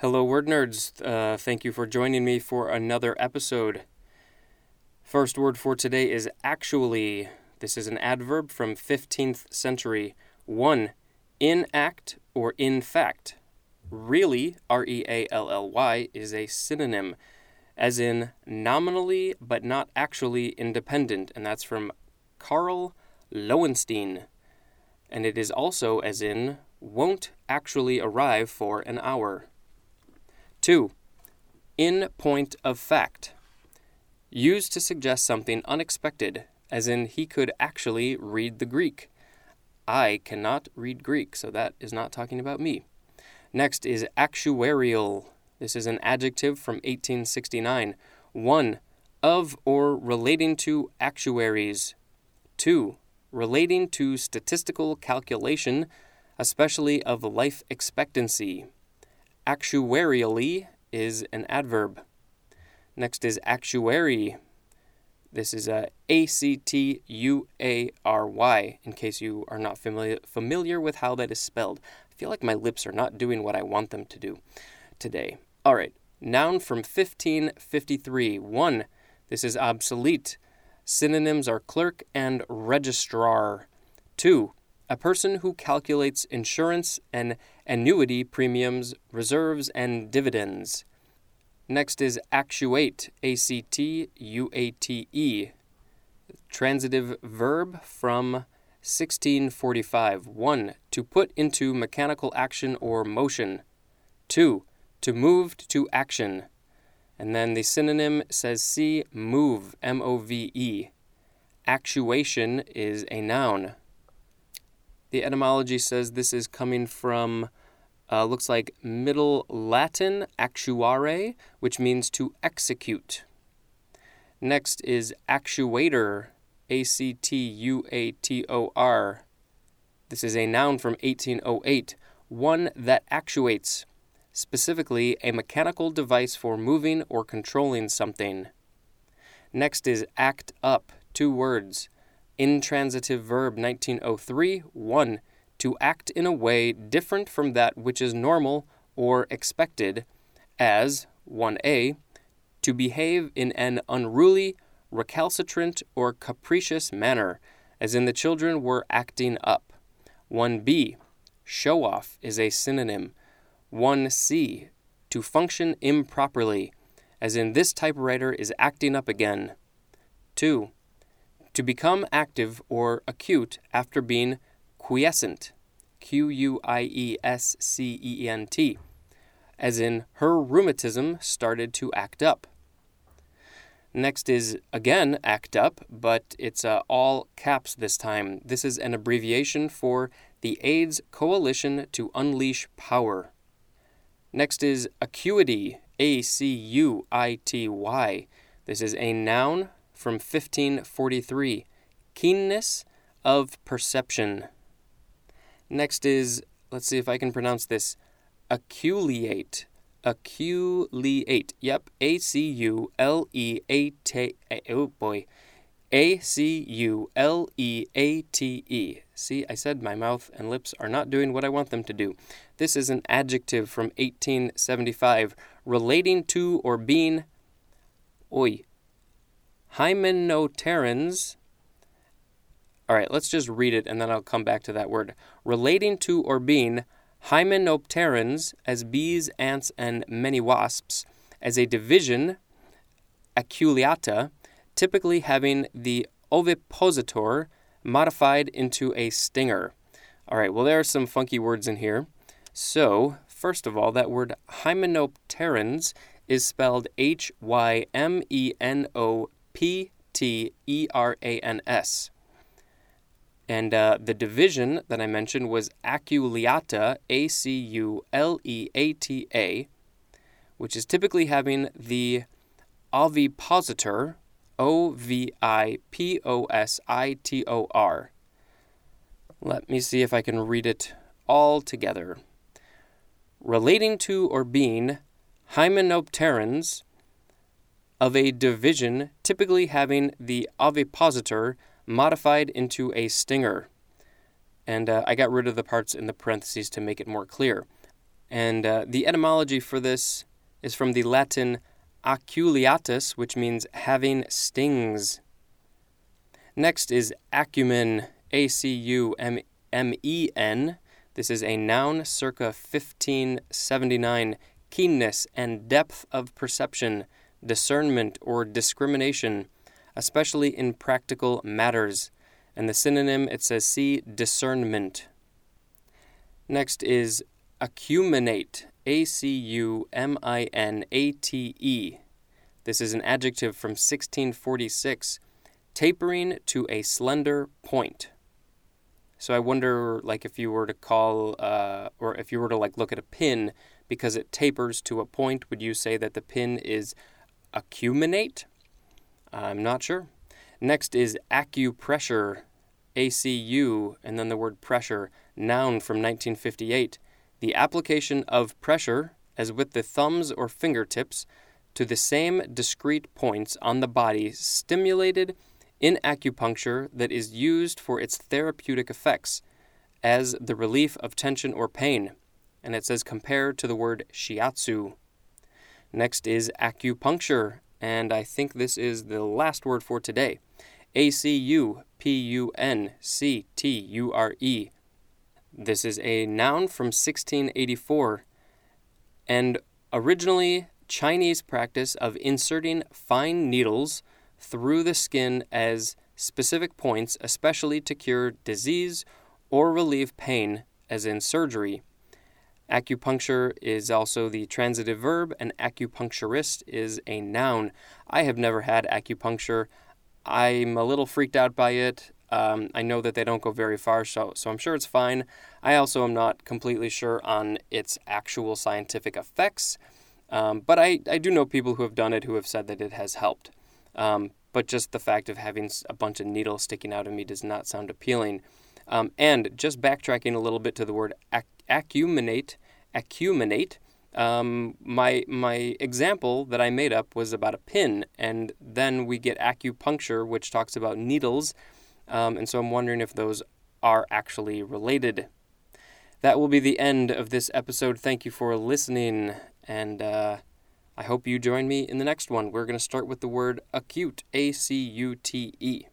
Hello, word nerds. Uh, thank you for joining me for another episode. First word for today is actually. This is an adverb from 15th century. 1. In act or in fact. Really, R E A L L Y, is a synonym, as in nominally but not actually independent, and that's from Karl Loewenstein. And it is also as in won't actually arrive for an hour. 2. In point of fact. Used to suggest something unexpected, as in he could actually read the Greek. I cannot read Greek, so that is not talking about me. Next is actuarial. This is an adjective from 1869. 1. Of or relating to actuaries. 2. Relating to statistical calculation, especially of life expectancy. Actuarially is an adverb. Next is actuary. This is a A C T U A R Y, in case you are not familiar, familiar with how that is spelled. I feel like my lips are not doing what I want them to do today. All right, noun from 1553. 1. This is obsolete. Synonyms are clerk and registrar. 2. A person who calculates insurance and annuity premiums, reserves, and dividends. Next is actuate, A C T U A T E. Transitive verb from 1645. 1. To put into mechanical action or motion. 2. To move to action. And then the synonym says see, move, M O V E. Actuation is a noun. The etymology says this is coming from, uh, looks like Middle Latin, actuare, which means to execute. Next is actuator, A C T U A T O R. This is a noun from 1808, one that actuates, specifically a mechanical device for moving or controlling something. Next is act up, two words. Intransitive verb 1903 1. To act in a way different from that which is normal or expected, as 1a. To behave in an unruly, recalcitrant, or capricious manner, as in the children were acting up. 1b. Show off is a synonym. 1c. To function improperly, as in this typewriter is acting up again. 2 to become active or acute after being quiescent, Q U I E S C E N T, as in her rheumatism started to act up. Next is again act up, but it's uh, all caps this time. This is an abbreviation for the AIDS Coalition to Unleash Power. Next is acuity, A C U I T Y. This is a noun from 1543 Keenness of perception. Next is, let's see if I can pronounce this, aculeate. Aculeate. Yep, A C U L E A T. Oh boy. A C U L E A T E. See, I said my mouth and lips are not doing what I want them to do. This is an adjective from 1875 relating to or being. Oi, Hymenopterans. All right, let's just read it and then I'll come back to that word. Relating to or being Hymenopterans as bees, ants, and many wasps, as a division, aculeata, typically having the ovipositor modified into a stinger. All right, well, there are some funky words in here. So, first of all, that word Hymenopterans is spelled H Y M E N O P T E R A N S. And uh, the division that I mentioned was aculeata, A C U L E A T A, which is typically having the ovipositor, O V I P O S I T O R. Let me see if I can read it all together. Relating to or being hymenopterans of a division typically having the ovipositor modified into a stinger. And uh, I got rid of the parts in the parentheses to make it more clear. And uh, the etymology for this is from the Latin aculeatus, which means having stings. Next is acumen, A C U M M E N. This is a noun circa 1579. Keenness and depth of perception, discernment or discrimination, especially in practical matters. And the synonym, it says see discernment. Next is acuminate, A C U M I N A T E. This is an adjective from 1646, tapering to a slender point. So I wonder, like, if you were to call, uh, or if you were to like look at a pin because it tapers to a point, would you say that the pin is acuminate? I'm not sure. Next is acupressure, A C U, and then the word pressure, noun from 1958. The application of pressure, as with the thumbs or fingertips, to the same discrete points on the body stimulated in acupuncture that is used for its therapeutic effects, as the relief of tension or pain. And it says compared to the word shiatsu. Next is acupuncture, and I think this is the last word for today. A C U P U N C T U R E. This is a noun from 1684 and originally Chinese practice of inserting fine needles through the skin as specific points, especially to cure disease or relieve pain, as in surgery. Acupuncture is also the transitive verb, and acupuncturist is a noun. I have never had acupuncture. I'm a little freaked out by it. Um, I know that they don't go very far, so, so I'm sure it's fine. I also am not completely sure on its actual scientific effects, um, but I, I do know people who have done it who have said that it has helped. Um, but just the fact of having a bunch of needles sticking out of me does not sound appealing. Um, and just backtracking a little bit to the word ac- acuminate, acuminate. Um, my my example that I made up was about a pin, and then we get acupuncture, which talks about needles, um, and so I'm wondering if those are actually related. That will be the end of this episode. Thank you for listening, and uh, I hope you join me in the next one. We're going to start with the word acute, A C U T E.